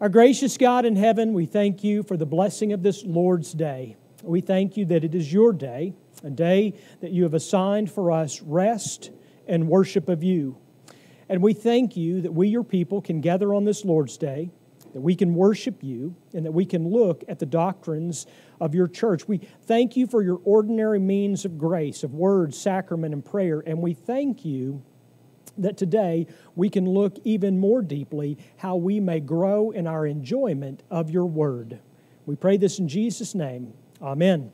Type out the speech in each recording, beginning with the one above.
Our gracious God in heaven, we thank you for the blessing of this Lord's Day. We thank you that it is your day, a day that you have assigned for us rest and worship of you. And we thank you that we, your people, can gather on this Lord's Day, that we can worship you, and that we can look at the doctrines of your church. We thank you for your ordinary means of grace, of word, sacrament, and prayer. And we thank you that today we can look even more deeply how we may grow in our enjoyment of your word. We pray this in Jesus' name. Amen.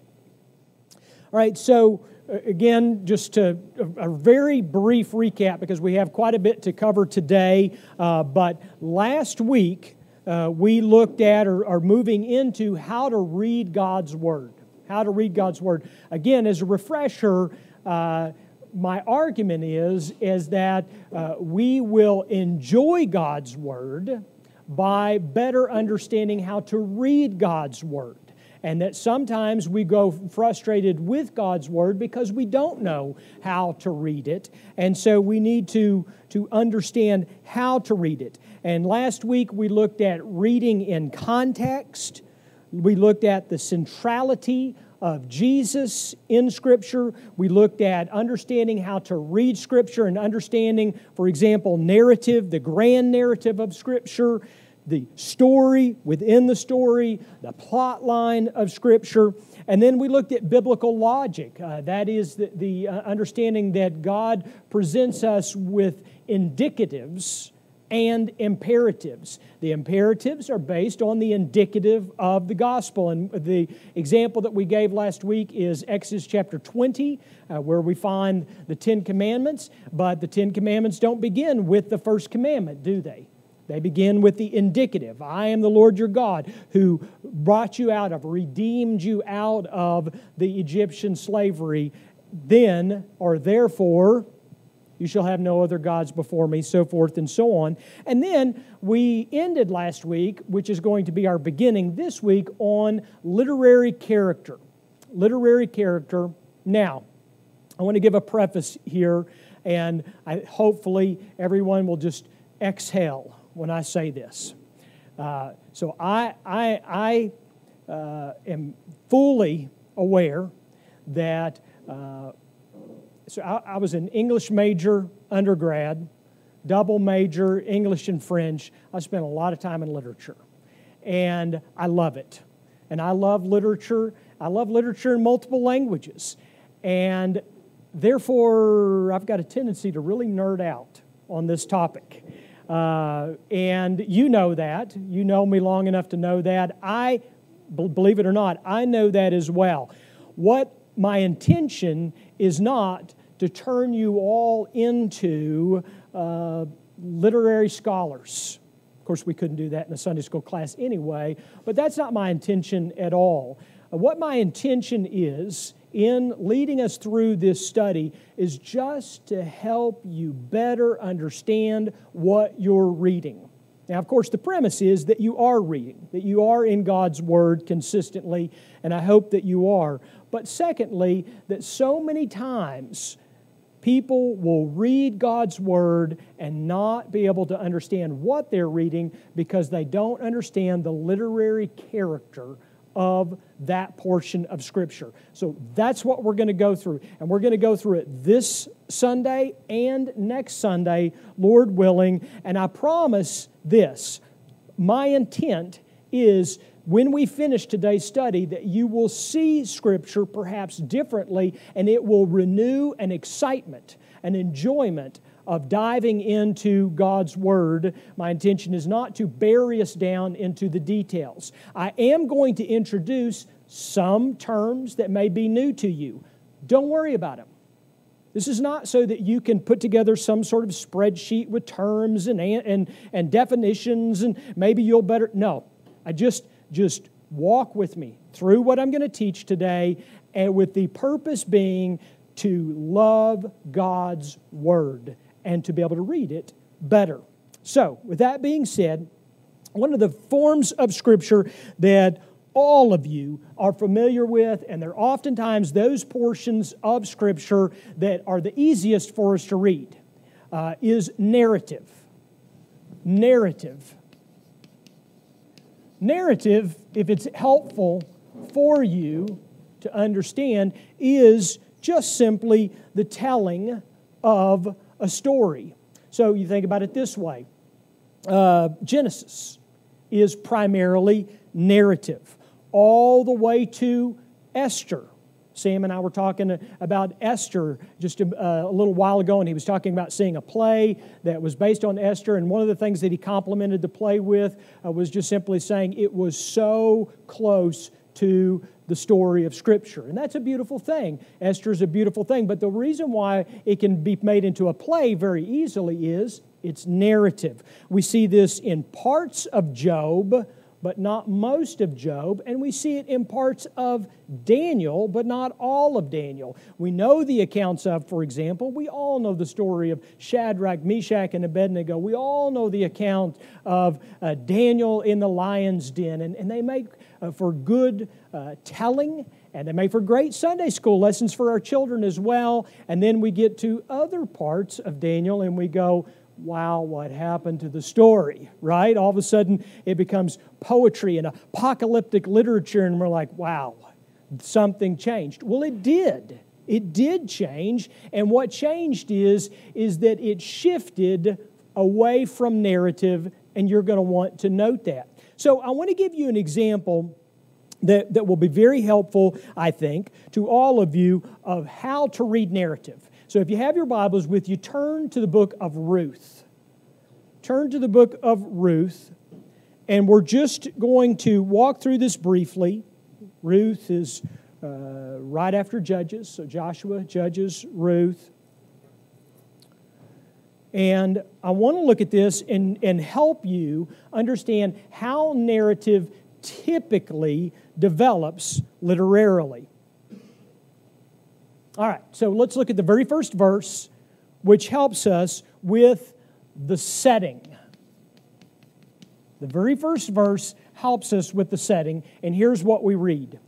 All right, so uh, again, just to, a, very brief recap because we have quite a bit to cover today. Uh, but last week, uh, we looked at or are moving into how to read God's Word. How to read God's Word. Again, as a refresher, uh, my argument is, is that uh, we will enjoy God's Word by better understanding how to read God's Word. And that sometimes we go frustrated with God's Word because we don't know how to read it. And so we need to, to understand how to read it. And last week we looked at reading in context, we looked at the centrality of Jesus in Scripture. We looked at understanding how to read Scripture and understanding, for example, narrative, the grand narrative of Scripture, the story within the story, the plot line of Scripture. And then we looked at biblical logic. Uh, that is the, the uh, understanding that God presents us with indicatives and imperatives. The imperatives are based on the indicative of the gospel. And the example that we gave last week is Exodus chapter 20, uh, where we find the Ten Commandments. But the Ten Commandments don't begin with the first commandment, do they? They begin with the indicative I am the Lord your God who brought you out of, redeemed you out of the Egyptian slavery. Then, or therefore, you shall have no other gods before me, so forth and so on. And then we ended last week, which is going to be our beginning this week, on literary character. Literary character. Now, I want to give a preface here, and I, hopefully everyone will just exhale when I say this. Uh, so I, I, I uh, am fully aware that uh, so I, I was an English major undergrad, double major, English and French. I spent a lot of time in literature. And I love it. And I love literature. I love literature in multiple languages. And therefore, I've got a tendency to really nerd out on this topic. Uh, and you know that. You know me long enough to know that. I, believe it or not, I know that as well. What my intention is not to turn you all into uh, literary scholars. Of course, we couldn't do that in a Sunday school class anyway, but that's not my intention at all. Uh, what my intention is in leading us through this study is just to help you better understand what you're reading. Now, of course, the premise is that you are reading, that you are in God's Word consistently, and I hope that you are. But secondly, that so many times people will read God's Word and not be able to understand what they're reading because they don't understand the literary character of that portion of Scripture. So that's what we're going to go through. And we're going to go through it this Sunday and next Sunday, Lord willing. And I promise this my intent is when we finish today's study that you will see Scripture perhaps differently and it will renew an excitement, an enjoyment of diving into God's Word. My intention is not to bury us down into the details. I am going to introduce some terms that may be new to you. Don't worry about them. This is not so that you can put together some sort of spreadsheet with terms and, and, and definitions and maybe you'll better. No, I just just walk with me through what I'm going to teach today, and with the purpose being to love God's Word and to be able to read it better. So, with that being said, one of the forms of Scripture that all of you are familiar with, and they're oftentimes those portions of Scripture that are the easiest for us to read, uh, is narrative. Narrative. Narrative, if it's helpful for you to understand, is just simply the telling of a story. So you think about it this way uh, Genesis is primarily narrative, all the way to Esther. Sam and I were talking about Esther just a, a, little while ago, and he was talking about seeing a play that was based on Esther. And one of the things that he complimented the play with uh, was just simply saying it was so close to the story of Scripture. And that's a beautiful thing. Esther is a beautiful thing. But the reason why it can be made into a play very easily is it's narrative. We see this in parts of Job but not most of Job, and we see it in parts of Daniel, but not all of Daniel. We know the accounts of, for example, we all know the story of Shadrach, Meshach, and Abednego. We all know the account of uh, Daniel in the lion's den, and, and they make uh, for good uh, telling. And they make for great Sunday school lessons for our children as well. And then we get to other parts of Daniel and we go, wow, what happened to the story, right? All of a sudden it becomes poetry and apocalyptic literature, and we're like, wow, something changed. Well, it did. It did change, and what changed is, is that it shifted away from narrative, and you're going to want to note that. So I want to give you an example that, that will be very helpful, I think, to all of you of how to read narrative. So if you have your Bibles with you, turn to the book of Ruth. Turn to the book of Ruth, and we're just going to walk through this briefly. Ruth is uh, right after Judges, so Joshua, Judges, Ruth. And I want to look at this and, and help you understand how narrative typically develops literarily. All right, so let's look at the very first verse, which helps us with the setting. The very first verse helps us with the setting, and here's what we read.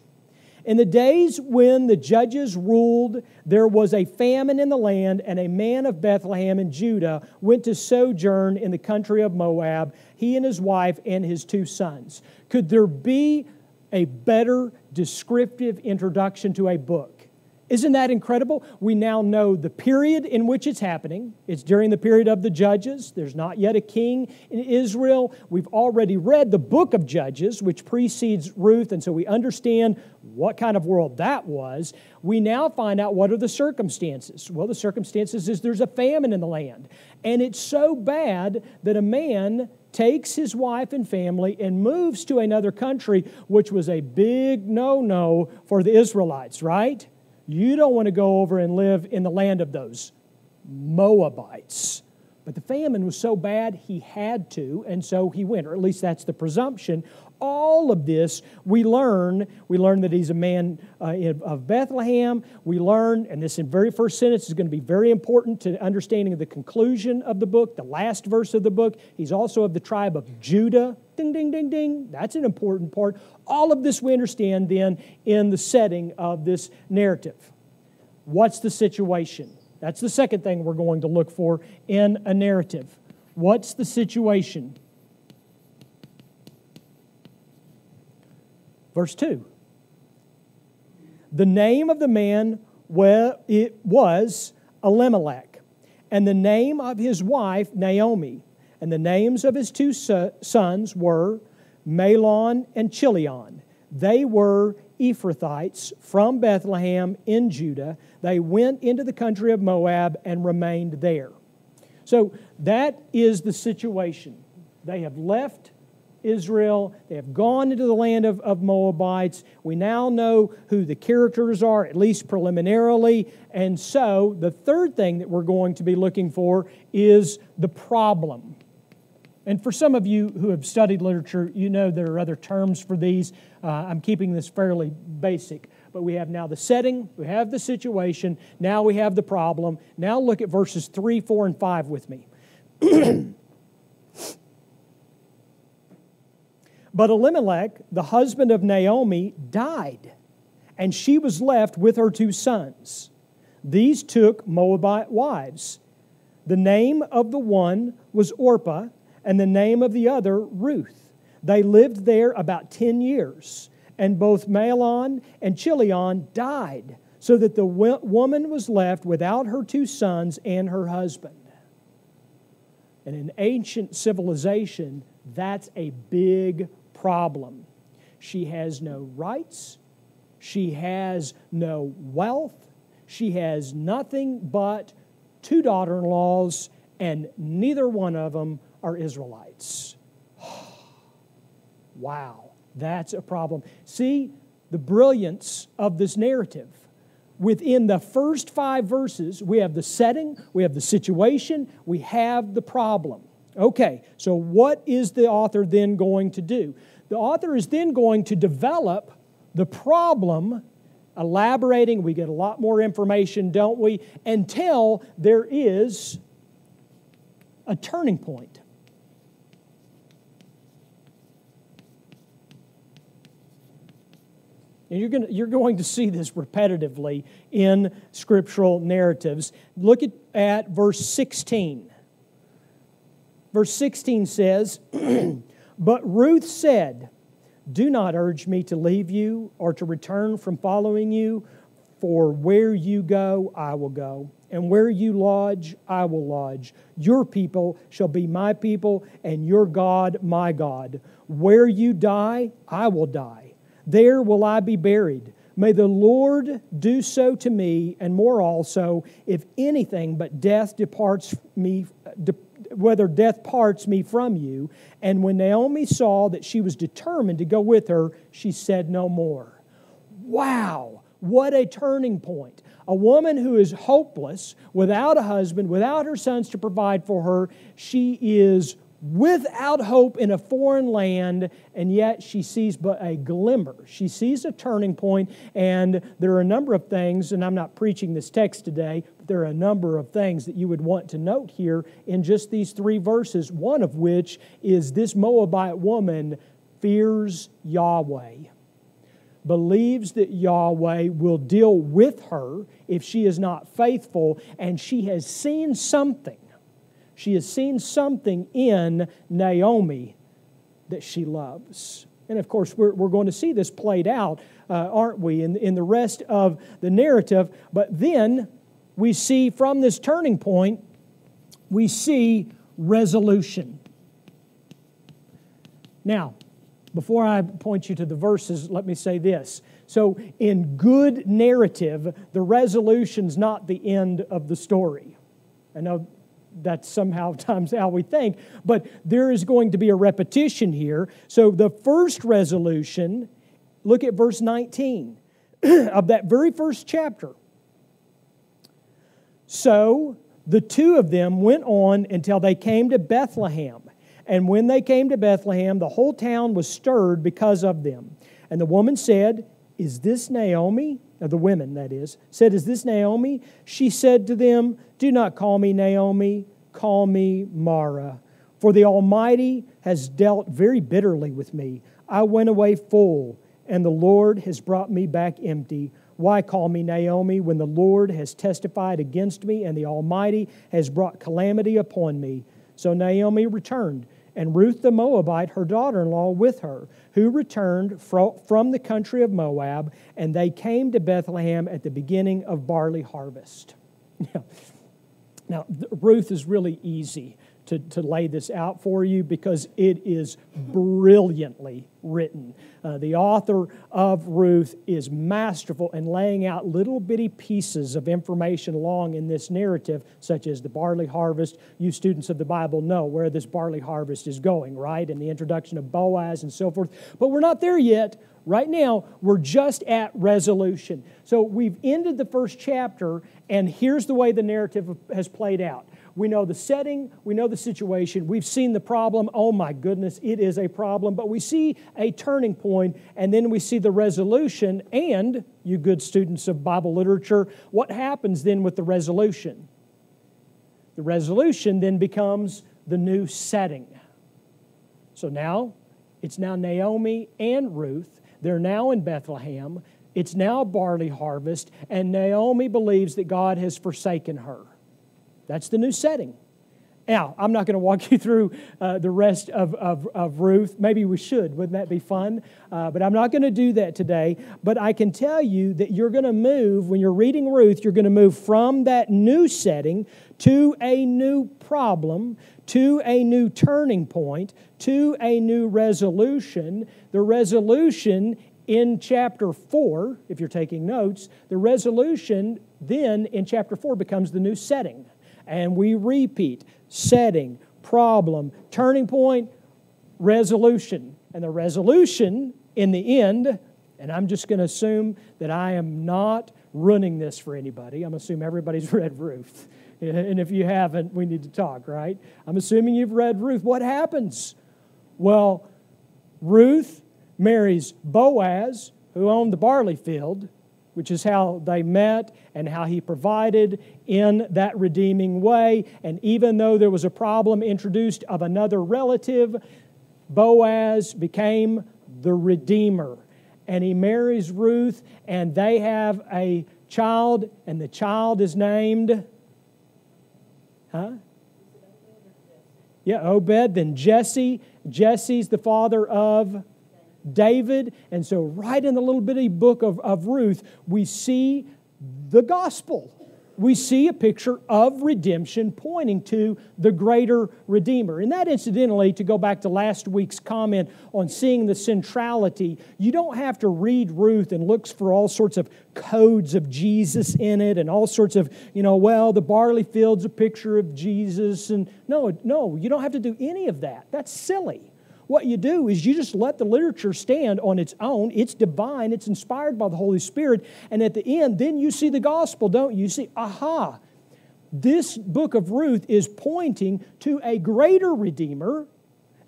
In the days when the judges ruled, there was a famine in the land, and a man of Bethlehem in Judah went to sojourn in the country of Moab, he and his wife and his two sons. Could there be a better descriptive introduction to a book? Isn't that incredible? We now know the period in which it's happening. It's during the period of the Judges. There's not yet a king in Israel. We've already read the book of Judges, which precedes Ruth, and so we understand what kind of world that was. We now find out what are the circumstances. Well, the circumstances is there's a famine in the land. And it's so bad that a man takes his wife and family and moves to another country, which was a big no no for the Israelites, right? You don't want to go over and live in the land of those Moabites. But the famine was so bad he had to, and so he went, or at least that's the presumption. All of this we learn. We learn that he's a man uh, of Bethlehem. We learn, and this very first sentence is going to be very important to understanding of the conclusion of the book, the last verse of the book. He's also of the tribe of Judah. Ding, ding, ding, ding. That's an important part. All of this we understand then in the setting of this narrative. What's the situation? That's the second thing we're going to look for in a narrative. What's the situation? Verse 2. The name of the man well, it was Elimelech, and the name of his wife Naomi, and the names of his two sons were Mahlon and Chilion. They were Ephrathites from Bethlehem in Judah. They went into the country of Moab and remained there. So that is the situation. They have left Israel. They have gone into the land of, of Moabites. We now know who the characters are, at least preliminarily. And so the third thing that we're going to be looking for is the problem. And for some of you who have studied literature, you know there are other terms for these. Uh, I'm keeping this fairly basic. But we have now the setting, we have the situation, now we have the problem. Now look at verses 3, 4, and 5 with me. but Elimelech, the husband of Naomi, died, and she was left with her two sons. These took Moabite wives. The name of the one was Orpah and the name of the other Ruth. They lived there about 10 years, and both Mahlon and Chilion died, so that the woman was left without her two sons and her husband. And in ancient civilization, that's a big problem. She has no rights, she has no wealth, she has nothing but two daughter in laws, and neither one of them are Israelites. wow, that's a problem. See the brilliance of this narrative. Within the first five verses, we have the setting, we have the situation, we have the problem. Okay, so what is the author then going to do? The author is then going to develop the problem elaborating. We get a lot more information, don't we? Until there is a turning point. And you're, gonna, you're going to see this repetitively in scriptural narratives. Look at, at verse 16. Verse 16 says, But Ruth said, do not urge me to leave you or to return from following you, for where you go, I will go, and where you lodge, I will lodge. Your people shall be my people, and your God, my God. Where you die, I will die. There will I be buried. May the Lord do so to me, and more also, if anything but death departs me, whether death parts me from you. And when Naomi saw that she was determined to go with her, she said no more. Wow, what a turning point. A woman who is hopeless, without a husband, without her sons to provide for her, she is without hope in a foreign land, and yet she sees but a glimmer. She sees a turning point, and there are a number of things, and I'm not preaching this text today, but there are a number of things that you would want to note here in just these three verses, one of which is this Moabite woman fears Yahweh. Believes that Yahweh will deal with her if she is not faithful, and she has seen something she has seen something in Naomi that she loves. And of course, we're, we're going to see this played out, uh, aren't we, in, in the rest of the narrative. But then we see from this turning point, we see resolution. Now, before I point you to the verses, let me say this. So, in good narrative, the resolution's not the end of the story. I know that's somehow times how we think. But there is going to be a repetition here. So the first resolution, look at verse 19 of that very first chapter. So the two of them went on until they came to Bethlehem. And when they came to Bethlehem, the whole town was stirred because of them. And the woman said, Is this Naomi? Uh, the women, that is, said, Is this Naomi? She said to them, Do not call me Naomi, call me Mara. For the Almighty has dealt very bitterly with me. I went away full, and the Lord has brought me back empty. Why call me Naomi when the Lord has testified against me, and the Almighty has brought calamity upon me? So Naomi returned and Ruth the Moabite, her daughter in law, with her, who returned from the country of Moab, and they came to Bethlehem at the beginning of barley harvest. now, Ruth is really easy to, to lay this out for you because it is brilliantly written. Uh, the author of Ruth is masterful in laying out little bitty pieces of information along in this narrative, such as the barley harvest. You students of the Bible know where this barley harvest is going, right? And the introduction of Boaz and so forth. But we're not there yet. Right now, we're just at resolution. So we've ended the first chapter, and here's the way the narrative has played out. We know the setting, we know the situation, we've seen the problem. Oh my goodness, it is a problem. But we see a turning point, and then we see the resolution. And, you good students of Bible literature, what happens then with the resolution? The resolution then becomes the new setting. So now, it's now Naomi and Ruth. They're now in Bethlehem. It's now barley harvest, and Naomi believes that God has forsaken her. That's the new setting. Now, I'm not going to walk you through uh, the rest of, of, of, Ruth. Maybe we should. Wouldn't that be fun? Uh, but I'm not going to do that today. But I can tell you that you're going to move, when you're reading Ruth, you're going to move from that new setting to a new problem, to a new turning point, to a new resolution. The resolution in chapter 4, if you're taking notes, the resolution then in chapter 4 becomes the new setting. And we repeat setting, problem, turning point, resolution. And the resolution in the end, and I'm just going to assume that I am not running this for anybody. I'm assuming everybody's read Ruth. And if you haven't, we need to talk, right? I'm assuming you've read Ruth. What happens? Well, Ruth marries Boaz, who owned the barley field, which is how they met and how he provided in that redeeming way. And even though there was a problem introduced of another relative, Boaz became the redeemer. And he marries Ruth, and they have a child, and the child is named, huh? Yeah, Obed, then Jesse. Jesse's the father of David. And so, right in the little bitty book of, of Ruth, we see the gospel. We see a picture of redemption pointing to the greater Redeemer. And that, incidentally, to go back to last week's comment on seeing the centrality, you don't have to read Ruth and look for all sorts of codes of Jesus in it and all sorts of, you know, well, the barley field's a picture of Jesus. And no, no, you don't have to do any of that. That's silly. What you do is you just let the literature stand on its own. It's divine, it's inspired by the Holy Spirit. And at the end, then you see the gospel, don't you? You see, aha, this book of Ruth is pointing to a greater Redeemer.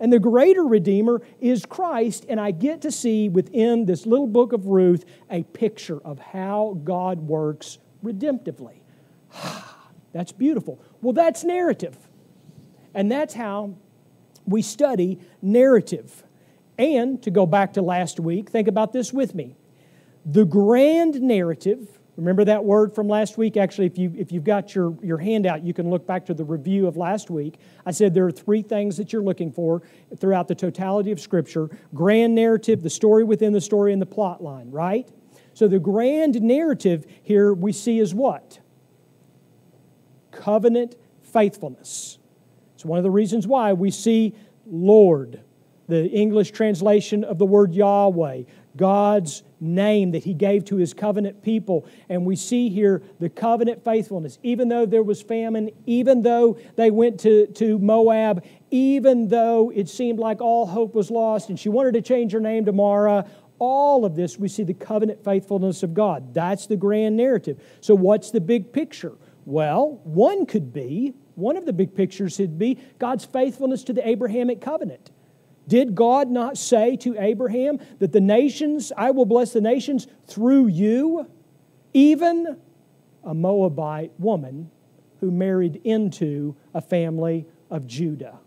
And the greater Redeemer is Christ. And I get to see within this little book of Ruth a picture of how God works redemptively. That's beautiful. Well, that's narrative. And that's how we study narrative. And to go back to last week, think about this with me. The grand narrative, remember that word from last week? Actually, if, you, if you've got your, your handout, you can look back to the review of last week. I said there are three things that you're looking for throughout the totality of Scripture grand narrative, the story within the story, and the plot line, right? So the grand narrative here we see is what? Covenant faithfulness. It's one of the reasons why we see Lord, the English translation of the word Yahweh, God's name that He gave to His covenant people. And we see here the covenant faithfulness. Even though there was famine, even though they went to, to Moab, even though it seemed like all hope was lost and she wanted to change her name to Mara, all of this we see the covenant faithfulness of God. That's the grand narrative. So, what's the big picture? Well, one could be one of the big pictures would be God's faithfulness to the Abrahamic covenant. Did God not say to Abraham that the nations, I will bless the nations through you? Even a Moabite woman who married into a family of Judah.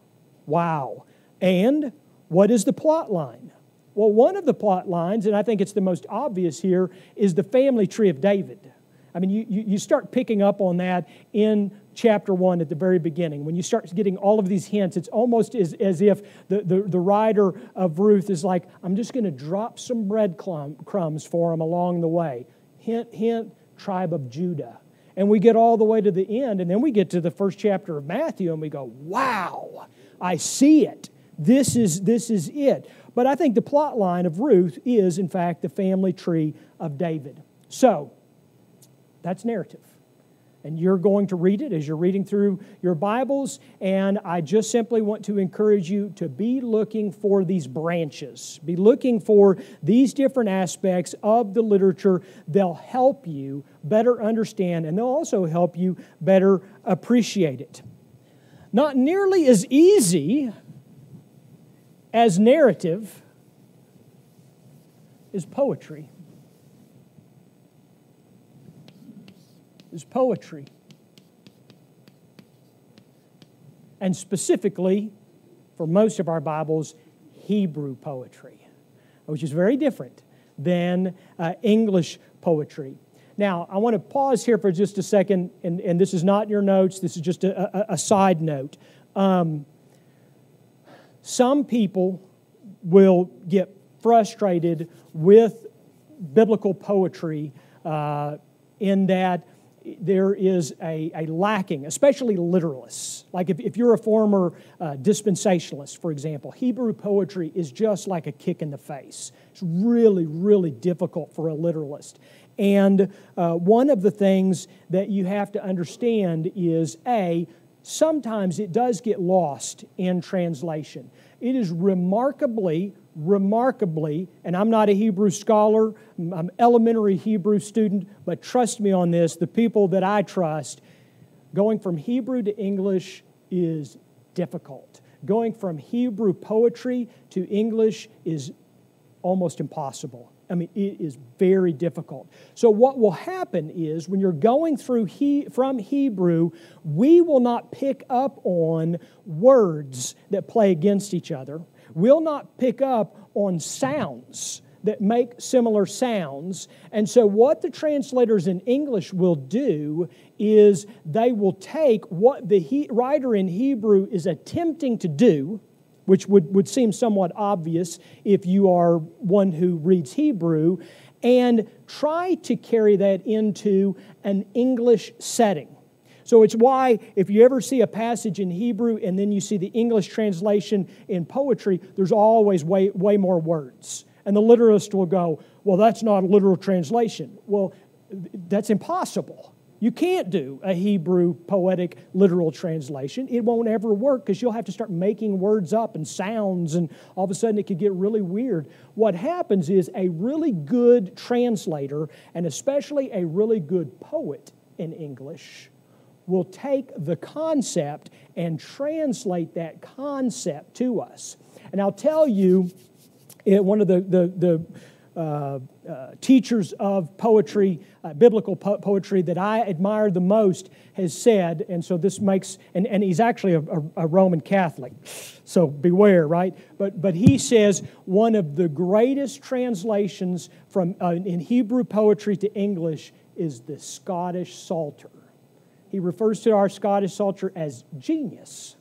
Wow. And what is the plot line? Well, one of the plot lines, and I think it's the most obvious here, is the family tree of David. I mean, you, you start picking up on that in chapter 1 at the very beginning. When you start getting all of these hints, it's almost as, as if the, the, the writer of Ruth is like, I'm just going to drop some breadcrumbs for him along the way. Hint, hint, tribe of Judah. And we get all the way to the end, and then we get to the first chapter of Matthew, and we go, wow, I see it. This is, this is it. But I think the plot line of Ruth is, in fact, the family tree of David. So, that's narrative and you're going to read it as you're reading through your Bibles. And I just simply want to encourage you to be looking for these branches, be looking for these different aspects of the literature. They'll help you better understand, and they'll also help you better appreciate it. Not nearly as easy as narrative is poetry. Is poetry. And specifically, for most of our Bibles, Hebrew poetry, which is very different than uh, English poetry. Now, I want to pause here for just a second, and, and this is not your notes, this is just a, a, a side note. Um, some people will get frustrated with biblical poetry uh, in that there is a, a, lacking, especially literalists. Like if, if you're a former uh, dispensationalist, for example, Hebrew poetry is just like a kick in the face. It's really, really difficult for a literalist. And uh, one of the things that you have to understand is A, sometimes it does get lost in translation. It is remarkably, remarkably, and I'm not a Hebrew scholar, I'm elementary Hebrew student, but trust me on this, the people that I trust, going from Hebrew to English is difficult. Going from Hebrew poetry to English is almost impossible. I mean, it is very difficult. So, what will happen is when you're going through he, from Hebrew, we will not pick up on words that play against each other. We'll not pick up on sounds that make similar sounds. And so, what the translators in English will do is they will take what the he, writer in Hebrew is attempting to do which would, would seem somewhat obvious if you are one who reads Hebrew, and try to carry that into an English setting. So it's why, if you ever see a passage in Hebrew and then you see the English translation in poetry, there's always way, way more words. And the literalist will go, Well, that's not a literal translation. Well, that's impossible. You can't do a Hebrew poetic literal translation. It won't ever work because you'll have to start making words up and sounds, and all of a sudden it could get really weird. What happens is a really good translator, and especially a really good poet in English, will take the concept and translate that concept to us. And I'll tell you, one of the, the, the uh, uh, teachers of poetry, uh, biblical po- poetry, that I admire the most has said, and so this makes, and, and he's actually a, a, a Roman Catholic, so beware, right? But, but he says one of the greatest translations from, uh, in Hebrew poetry to English is the Scottish Psalter. He refers to our Scottish Psalter as genius.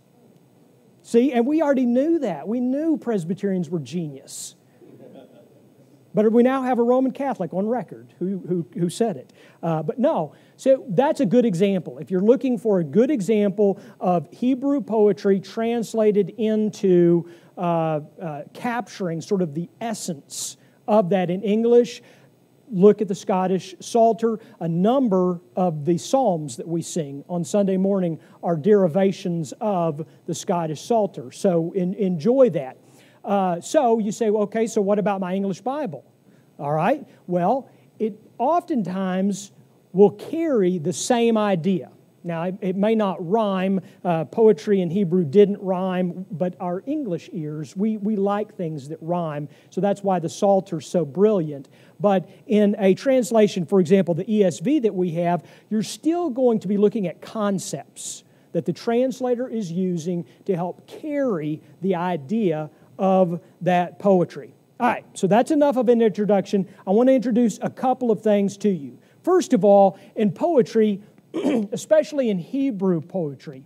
See, and we already knew that. We knew Presbyterians were genius. But we now have a Roman Catholic on record who, who, who said it. Uh, but no, so that's a good example. If you're looking for a good example of Hebrew poetry translated into uh, uh, capturing sort of the essence of that in English, look at the Scottish Psalter. A number of the Psalms that we sing on Sunday morning are derivations of the Scottish Psalter. So in, enjoy that. Uh, so you say, well, okay, so what about my English Bible? All right, well, it oftentimes will carry the same idea. Now, it, may not rhyme. Uh, poetry in Hebrew didn't rhyme, but our English ears, we, we like things that rhyme. So that's why the Psalter's so brilliant. But in a translation, for example, the ESV that we have, you're still going to be looking at concepts that the translator is using to help carry the idea of that poetry. All right, so that's enough of an introduction. I want to introduce a couple of things to you. First of all, in poetry, especially in Hebrew poetry,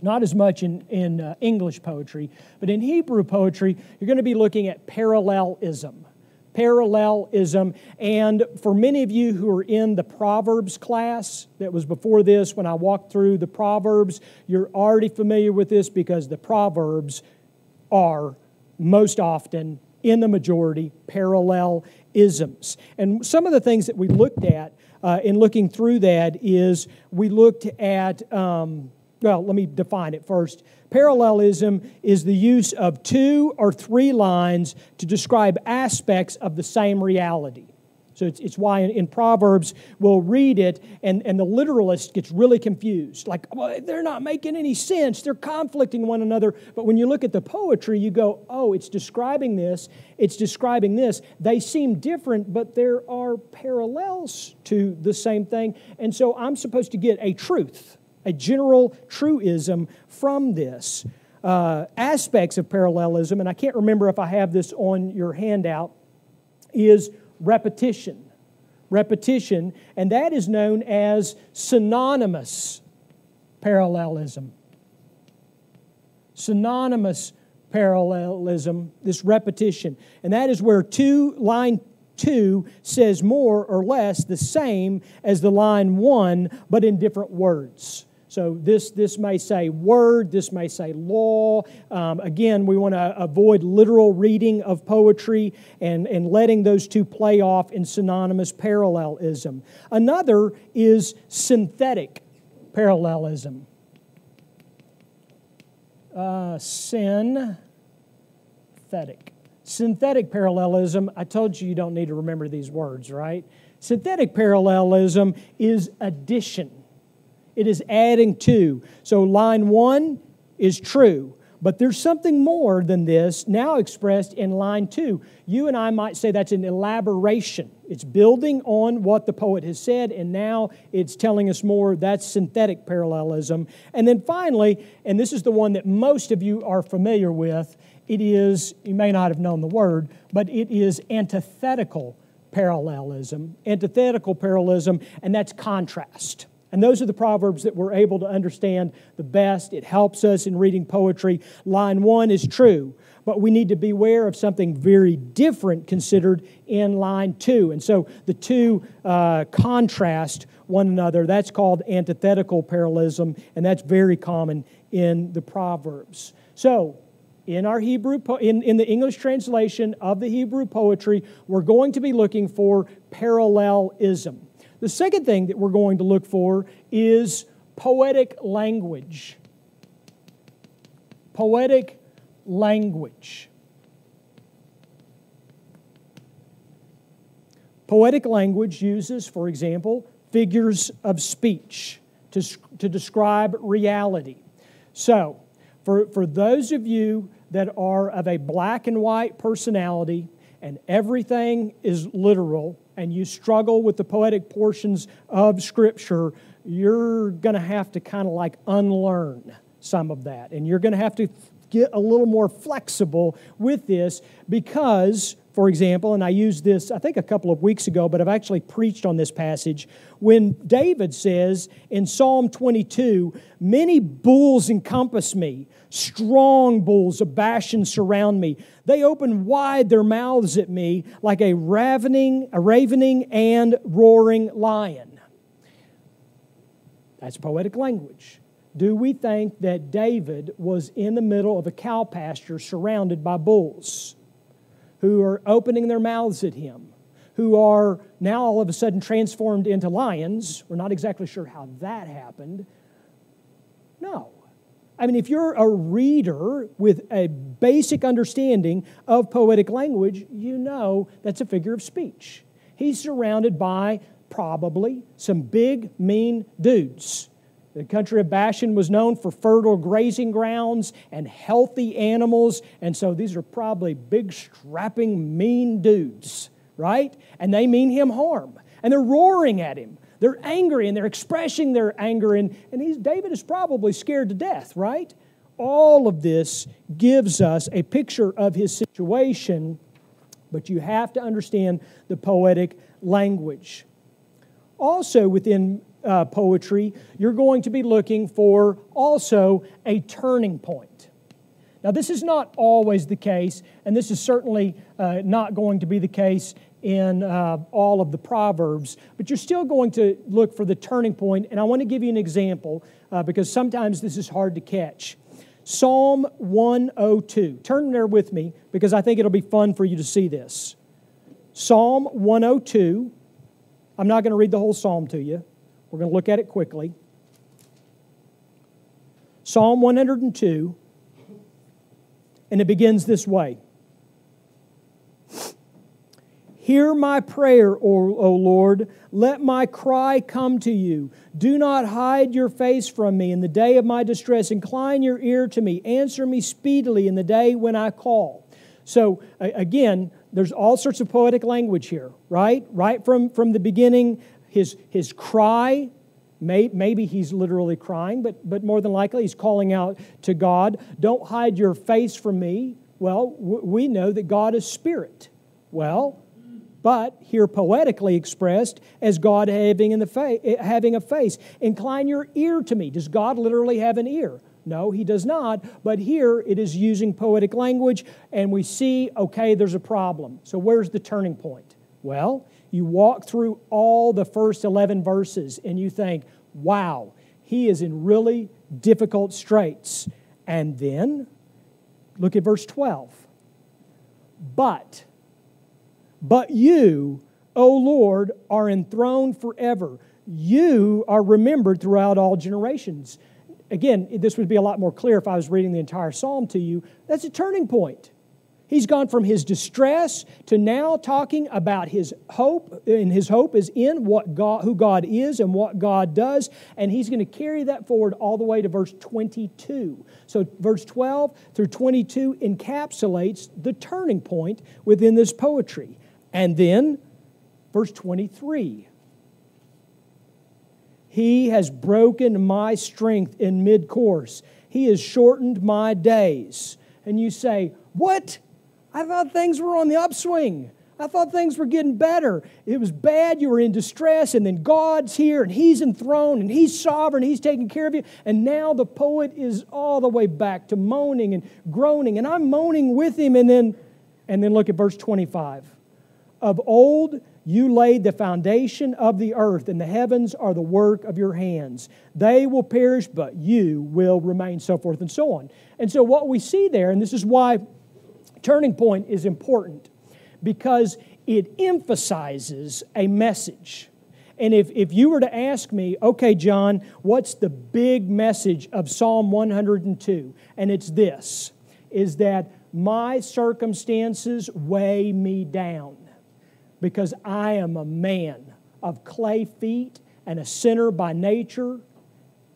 not as much in, in uh, English poetry, but in Hebrew poetry, you're going to be looking at parallelism. Parallelism. And for many of you who are in the Proverbs class that was before this, when I walked through the Proverbs, you're already familiar with this because the Proverbs are most often, in the majority, parallel isms. And some of the things that we looked at uh, in looking through that is we looked at, um, well, let me define it first. Parallelism is the use of two or three lines to describe aspects of the same reality. So it's, it's why in, Proverbs we'll read it and, and the literalist gets really confused. Like, well, they're not making any sense. They're conflicting one another. But when you look at the poetry, you go, oh, it's describing this, it's describing this. They seem different, but there are parallels to the same thing. And so I'm supposed to get a truth, a general truism from this. Uh, aspects of parallelism, and I can't remember if I have this on your handout, is repetition. Repetition, and that is known as synonymous parallelism. synonymous parallelism, this repetition. And that is where two, line 2 says more or less the same as the line 1, but in different words. So this, this may say word, this may say law. Um, again, we want to avoid literal reading of poetry and, and letting those two play off in synonymous parallelism. Another is synthetic parallelism. Uh, synthetic. Synthetic parallelism, I told you you don't need to remember these words, right? Synthetic parallelism is addition, it is adding to. So line one is true. But there's something more than this now expressed in line two. You and I might say that's an elaboration. It's building on what the poet has said, and now it's telling us more. That's synthetic parallelism. And then finally, and this is the one that most of you are familiar with, it is, you may not have known the word, but it is antithetical parallelism. Antithetical parallelism, and that's contrast. And those are the proverbs that we're able to understand the best. It helps us in reading poetry. Line one is true, but we need to beware of something very different considered in line two. And so the two uh, contrast one another. That's called antithetical parallelism, and that's very common in the Proverbs. So, in our Hebrew, po- in, in the English translation of the Hebrew poetry, we're going to be looking for parallelism. The second thing that we're going to look for is poetic language. Poetic language. Poetic language uses, for example, figures of speech to, to describe reality. So, for, for those of you that are of a black and white personality and everything is literal, and you struggle with the poetic portions of Scripture, you're going to have to kind of like unlearn some of that. And you're going to have to get a little more flexible with this because, for example, and I used this, I think, a couple of weeks ago, but I've actually preached on this passage. When David says in Psalm 22, Many bulls encompass me, strong bulls of Bashan surround me. They open wide their mouths at me like a ravening, a ravening and roaring lion. That's poetic language. Do we think that David was in the middle of a cow pasture surrounded by bulls who are opening their mouths at him, who are now all of a sudden transformed into lions? We're not exactly sure how that happened. No. I mean, if you're a reader with a basic understanding of poetic language, you know that's a figure of speech. He's surrounded by probably some big, mean dudes. The country of Bashan was known for fertile grazing grounds and healthy animals, and so these are probably big, strapping, mean dudes, right? And they mean him harm. And they're roaring at him. They're angry and they're expressing their anger, and, and he's, David is probably scared to death, right? All of this gives us a picture of his situation, but you have to understand the poetic language. Also, within uh, poetry, you're going to be looking for also a turning point. Now, this is not always the case, and this is certainly uh, not going to be the case in uh, all of the Proverbs, but you're still going to look for the turning point. And I want to give you an example uh, because sometimes this is hard to catch. Psalm 102. Turn there with me because I think it'll be fun for you to see this. Psalm 102. I'm not going to read the whole psalm to you, we're going to look at it quickly. Psalm 102, and it begins this way. Hear my prayer, o, Lord. Let my cry come to you. Do not hide your face from me in the day of my distress. Incline your ear to me. Answer me speedily in the day when I call. So, again, there's all sorts of poetic language here, right? Right from, from the beginning, his, his cry, may, maybe he's literally crying, but, but more than likely he's calling out to God. Don't hide your face from me. Well, we know that God is spirit. Well, but here poetically expressed as God having, in the fa- eh, having a face. Incline your ear to me. Does God literally have an ear? No, he does not. But here it is using poetic language, and we see, okay, there's a problem. So where's the turning point? Well, you walk through all the first 11 verses and you think, wow, he is in really difficult straits. And then look at verse 12. But, but you, O Lord, are enthroned forever. You are remembered throughout all generations. Again, this would be a lot more clear if I was reading the entire psalm to you. That's a turning point. He's gone from his distress to now talking about his hope, and his hope is in what God, who God is and what God does, and he's going to carry that forward all the way to verse 22. So, verse 12 through 22 encapsulates the turning point within this poetry. And then, verse 23 He has broken my strength in mid course, He has shortened my days. And you say, What? I thought things were on the upswing. I thought things were getting better. It was bad, you were in distress, and then God's here and He's enthroned and He's sovereign, He's taking care of you. And now the poet is all the way back to moaning and groaning, and I'm moaning with him. And then, and then look at verse 25. Of old you laid the foundation of the earth, and the heavens are the work of your hands. They will perish, but you will remain, so forth and so on. And so, what we see there, and this is why turning point is important because it emphasizes a message. And if, if you were to ask me, okay, John, what's the big message of Psalm 102? And it's this is that my circumstances weigh me down because I am a man of clay feet and a sinner by nature,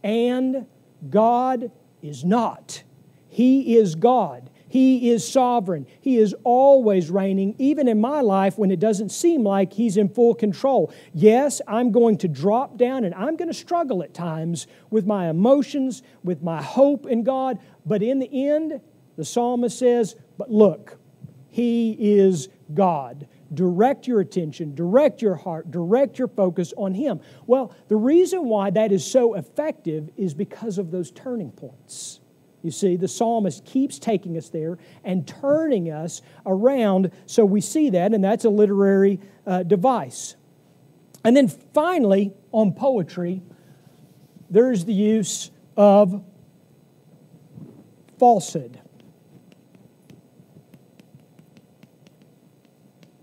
and God is not. He is God. He is sovereign. He is always reigning, even in my life when it doesn't seem like He's in full control. Yes, I'm going to drop down and I'm going to struggle at times with my emotions, with my hope in God, but in the end, the psalmist says, But look, He is God. Direct your attention, direct your heart, direct your focus on Him. Well, the reason why that is so effective is because of those turning points. You see, the psalmist keeps taking us there and turning us around, so we see that, and that's a literary uh, device. And then finally, on poetry, there's the use of falsehood.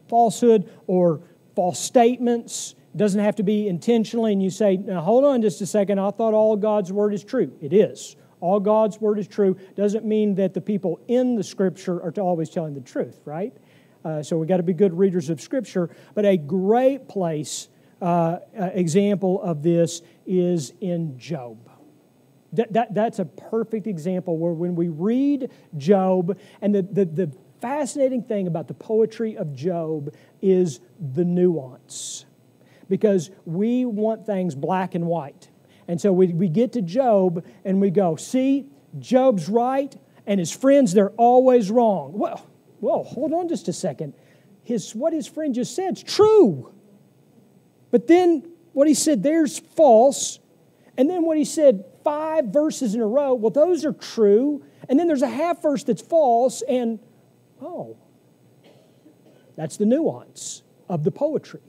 Falsehood or false statements doesn't have to be intentionally, and you say, now hold on just a second, I thought all God's word is true. It is all God's word is true doesn't mean that the people in the scripture are always telling the truth, right? Uh, so we've got to be good readers of scripture. But a great place uh, uh, example of this is in Job. That, that, that's a perfect example where when we read Job, and the, the, the fascinating thing about the poetry of Job is the nuance. Because we want things black and white. And so we, we get to Job and we go, see, Job's right, and his friends, they're always wrong. Well, well, hold on just a second. His, what his friend just said is true. But then what he said there's false. And then what he said five verses in a row, well, those are true. And then there's a half verse that's false. And oh, that's the nuance of the poetry.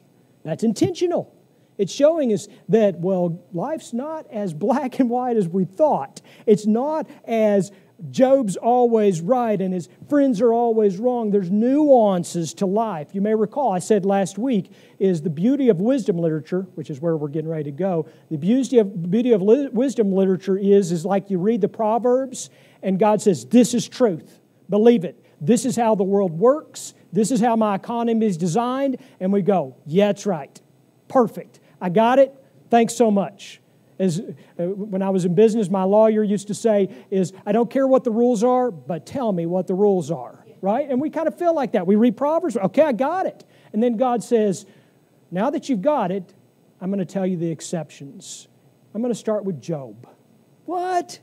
That's intentional. It's showing us that, well, life's not as black and white as we thought. It's not as Job's always right and his friends are always wrong. There's nuances to life. You may recall, I said last week, is the beauty of wisdom literature, which is where we're getting ready to go. The beauty of, beauty of wisdom literature is, is like you read the Proverbs and God says, This is truth. Believe it. This is how the world works. This is how my economy is designed. And we go, Yeah, it's right. Perfect. I got it. Thanks so much. As, uh, when I was in business, my lawyer used to say, is I don't care what the rules are, but tell me what the rules are, right? And we kind of feel like that. We read Proverbs, okay, I got it. And then God says, now that you've got it, I'm going to tell you the exceptions. I'm going to start with Job. What?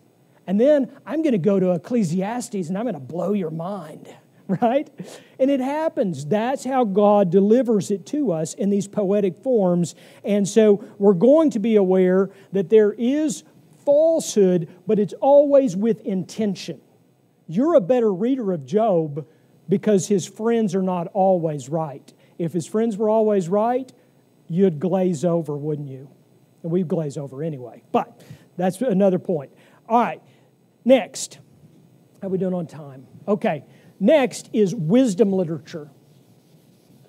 And then I'm going to go to Ecclesiastes and I'm going to blow your mind. right? And it happens. That's how God delivers it to us in these poetic forms. And so we're going to be aware that there is falsehood, but it's always with intention. You're a better reader of Job because his friends are not always right. If his friends were always right, you'd glaze over, wouldn't you? And we glaze over anyway. But that's another point. All right, next. How are we doing on time? Okay, next is wisdom literature.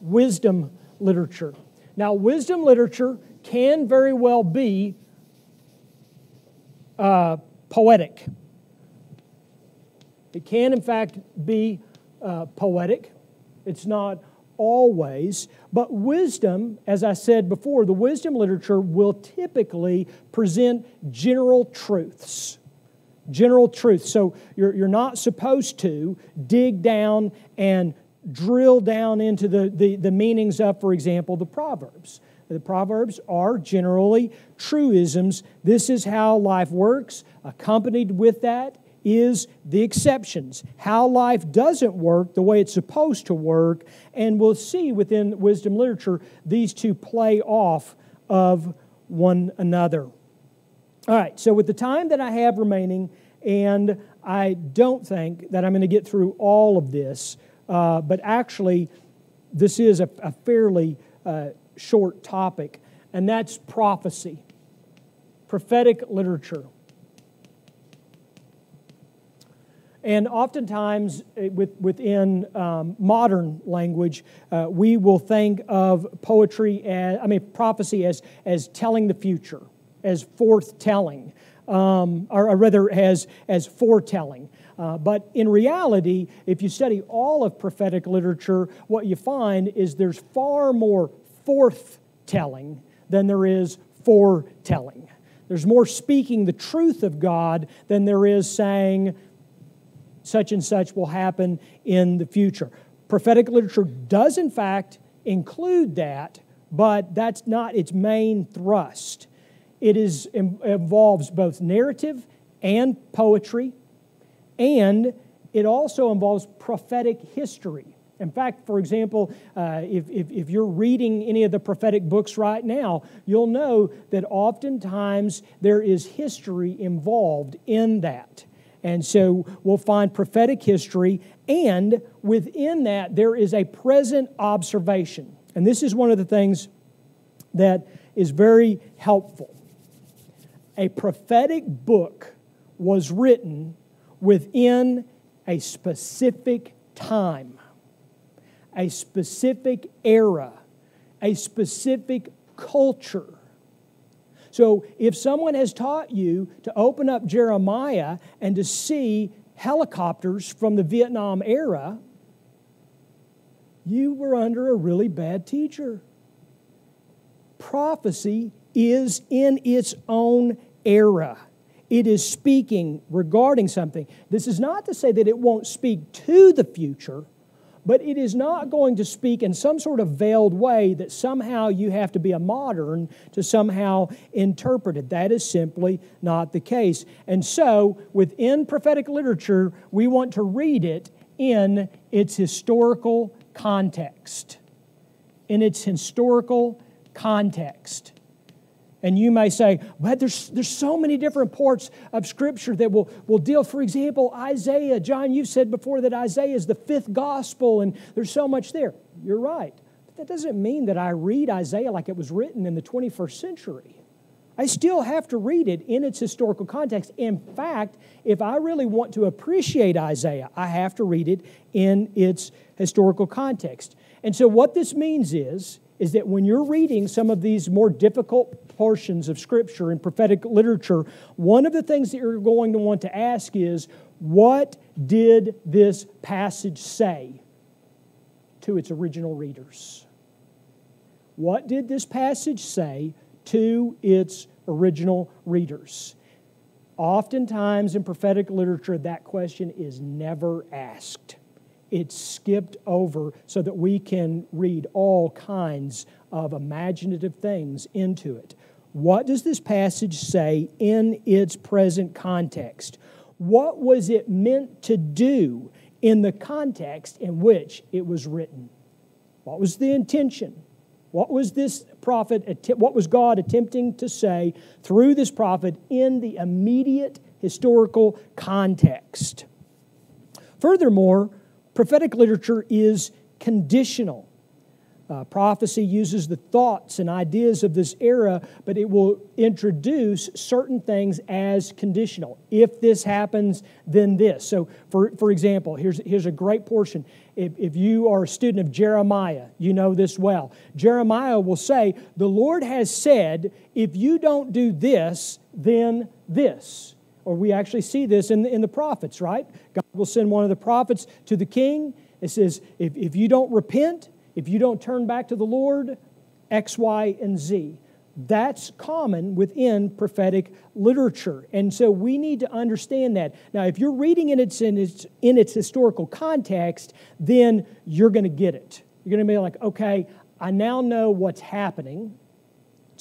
Wisdom literature. Now, wisdom literature can very well be uh, poetic. It can, in fact, be uh, poetic. It's not always, but wisdom, as I said before, the wisdom literature will typically present general truths. General truth. So you're, you're not supposed to dig down and drill down into the, the, the meanings of, for example, the Proverbs. The Proverbs are generally truisms. This is how life works. Accompanied with that is the exceptions, how life doesn't work the way it's supposed to work. And we'll see within wisdom literature these two play off of one another. All right, so with the time that I have remaining, and I don't think that I'm going to get through all of this, uh, but actually, this is a, a fairly uh, short topic, and that's prophecy, prophetic literature. And oftentimes, eh, with, within um, modern language, uh, we will think of poetry as, I mean, prophecy as, as telling the future, as forthtelling, um, or, or, rather, as, as foretelling. Uh, but in reality, if you study all of prophetic literature, what you find is there's far more forthtelling than there is foretelling. There's more speaking the truth of God than there is saying such and such will happen in the future. Prophetic literature does, in fact, include that, but that's not its main thrust. It is, involves both narrative and poetry, and it also involves prophetic history. In fact, for example, uh, if, if, if, you're reading any of the prophetic books right now, you'll know that oftentimes there is history involved in that. And so we'll find prophetic history, and within that, there is a present observation. And this is one of the things that is very helpful. A prophetic book was written within a specific time a specific era, a specific culture. So if someone has taught you to open up Jeremiah and to see helicopters from the Vietnam era, you were under a really bad teacher. Prophecy is in its own era. It is speaking regarding something. This is not to say that it won't speak to the future, but it is not going to speak in some sort of veiled way that somehow you have to be a modern to somehow interpret it. That is simply not the case. And so, within prophetic literature, we want to read it in its historical context. In its historical context. And you may say, but there's, there's so many different parts of Scripture that will, will deal. For example, Isaiah. John, you've said before that Isaiah is the fifth gospel, and there's so much there. You're right. But that doesn't mean that I read Isaiah like it was written in the 21st century. I still have to read it in its historical context. In fact, if I really want to appreciate Isaiah, I have to read it in its historical context. And so, what this means is, is that when you're reading some of these more difficult portions of Scripture and prophetic literature, one of the things that you're going to want to ask is what did this passage say to its original readers? What did this passage say to its original readers? Oftentimes in prophetic literature, that question is never asked. It's skipped over so that we can read all kinds of imaginative things into it. What does this passage say in its present context? What was it meant to do in the context in which it was written? What was the intention? What was this prophet, what was God attempting to say through this prophet in the immediate historical context? Furthermore, prophetic literature is conditional. Uh, prophecy uses the thoughts and ideas of this era, but it will introduce certain things as conditional. If this happens, then this. So, for, for example, here's, here's a great portion. If, if you are a student of Jeremiah, you know this well. Jeremiah will say, The Lord has said, if you don't do this, then this. Or we actually see this in the, in the prophets, right? God will send one of the prophets to the king. It says, if, if you don't repent, if you don't turn back to the Lord, X, Y, and Z. That's common within prophetic literature. And so we need to understand that. Now, if you're reading in its, in its, in its historical context, then you're going to get it. You're going to be like, okay, I now know what's happening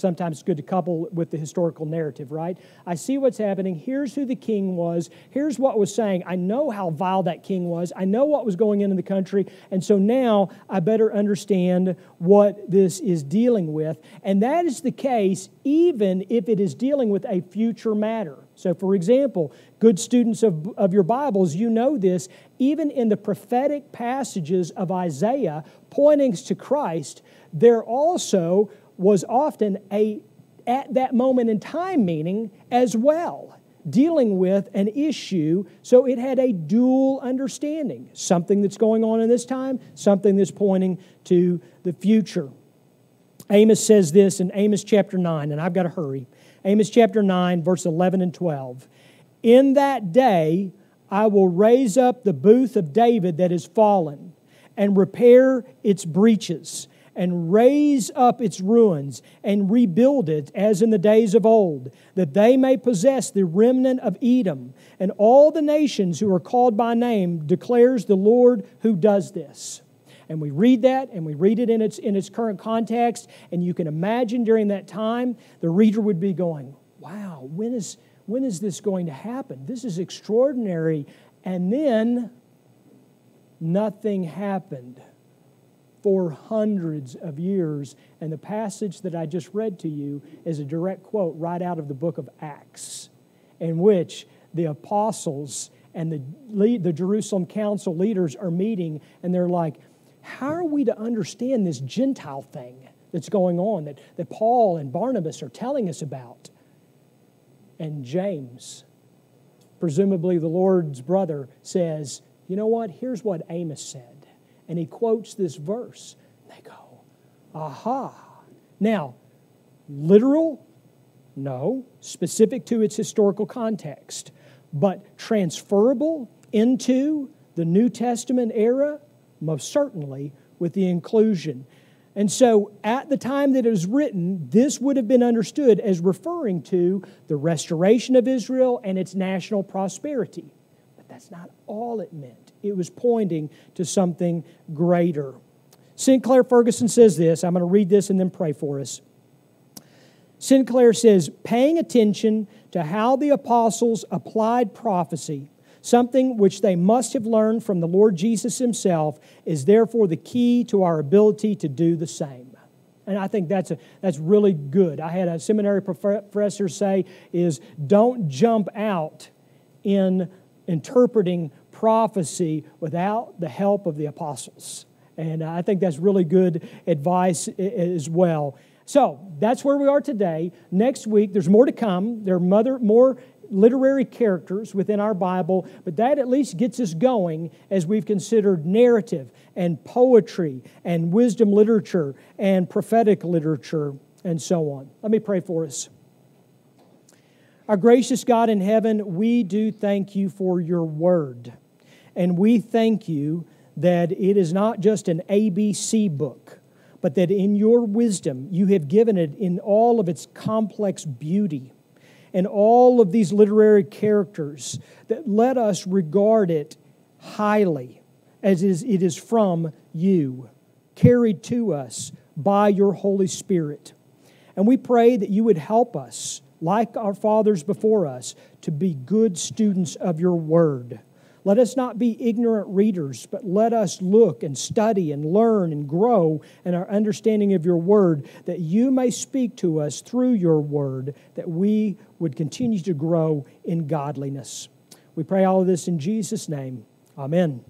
sometimes it's good to couple with the historical narrative, right? I see what's happening. Here's who the king was. Here's what was saying. I know how vile that king was. I know what was going in in the country. And so now I better understand what this is dealing with. And that is the case even if it is dealing with a future matter. So, for example, good students of, of your Bibles, you know this, even in the prophetic passages of Isaiah pointing to Christ, they're also was often a at that moment in time meaning as well, dealing with an issue. So it had a dual understanding something that's going on in this time, something that's pointing to the future. Amos says this in Amos chapter 9, and I've got to hurry. Amos chapter 9, verse 11 and 12. In that day I will raise up the booth of David that is fallen and repair its breaches and raise up its ruins and rebuild it as in the days of old, that they may possess the remnant of Edom. And all the nations who are called by name declares the Lord who does this. And we read that and we read it in its, in its current context, and you can imagine during that time the reader would be going, Wow, when is, when is this going to happen? This is extraordinary. And then nothing happened for hundreds of years. And the passage that I just read to you is a direct quote right out of the book of Acts, in which the apostles and the, the Jerusalem council leaders are meeting, and they're like, How are we to understand this Gentile thing that's going on that, that Paul and Barnabas are telling us about? And James, presumably the Lord's brother, says, You know what? Here's what Amos said and he quotes this verse. They go, aha. Now, literal? No, specific to its historical context. But transferable into the New Testament era? Most certainly, with the inclusion. And so, at the time that it was written, this would have been understood as referring to the restoration of Israel and its national prosperity. But that's not all it meant it was pointing to something greater. Sinclair Ferguson says this. I'm going to read this and then pray for us. Sinclair says, paying attention to how the apostles applied prophecy, something which they must have learned from the Lord Jesus himself, is therefore the key to our ability to do the same. And I think that's, a, that's really good. I had a seminary professor say is don't jump out in interpreting prophecy without the help of the apostles. And I think that's really good advice as well. So that's where we are today. Next week, there's more to come. There are mother, more literary characters within our Bible, but that at least gets us going as we've considered narrative and poetry and wisdom literature and prophetic literature and so on. Let me pray for us. Our gracious God in heaven, we do thank you for your word. And we thank you that it is not just an ABC book, but that in your wisdom you have given it in all of its complex beauty and all of these literary characters that let us regard it highly as it is from you, carried to us by your Holy Spirit. And we pray that you would help us, like our fathers before us, to be good students of your word Let us not be ignorant readers, but let us look and study and learn and grow in our understanding of your word, that you may speak to us through your word, that we would continue to grow in godliness. We pray all of this in Jesus' name. Amen.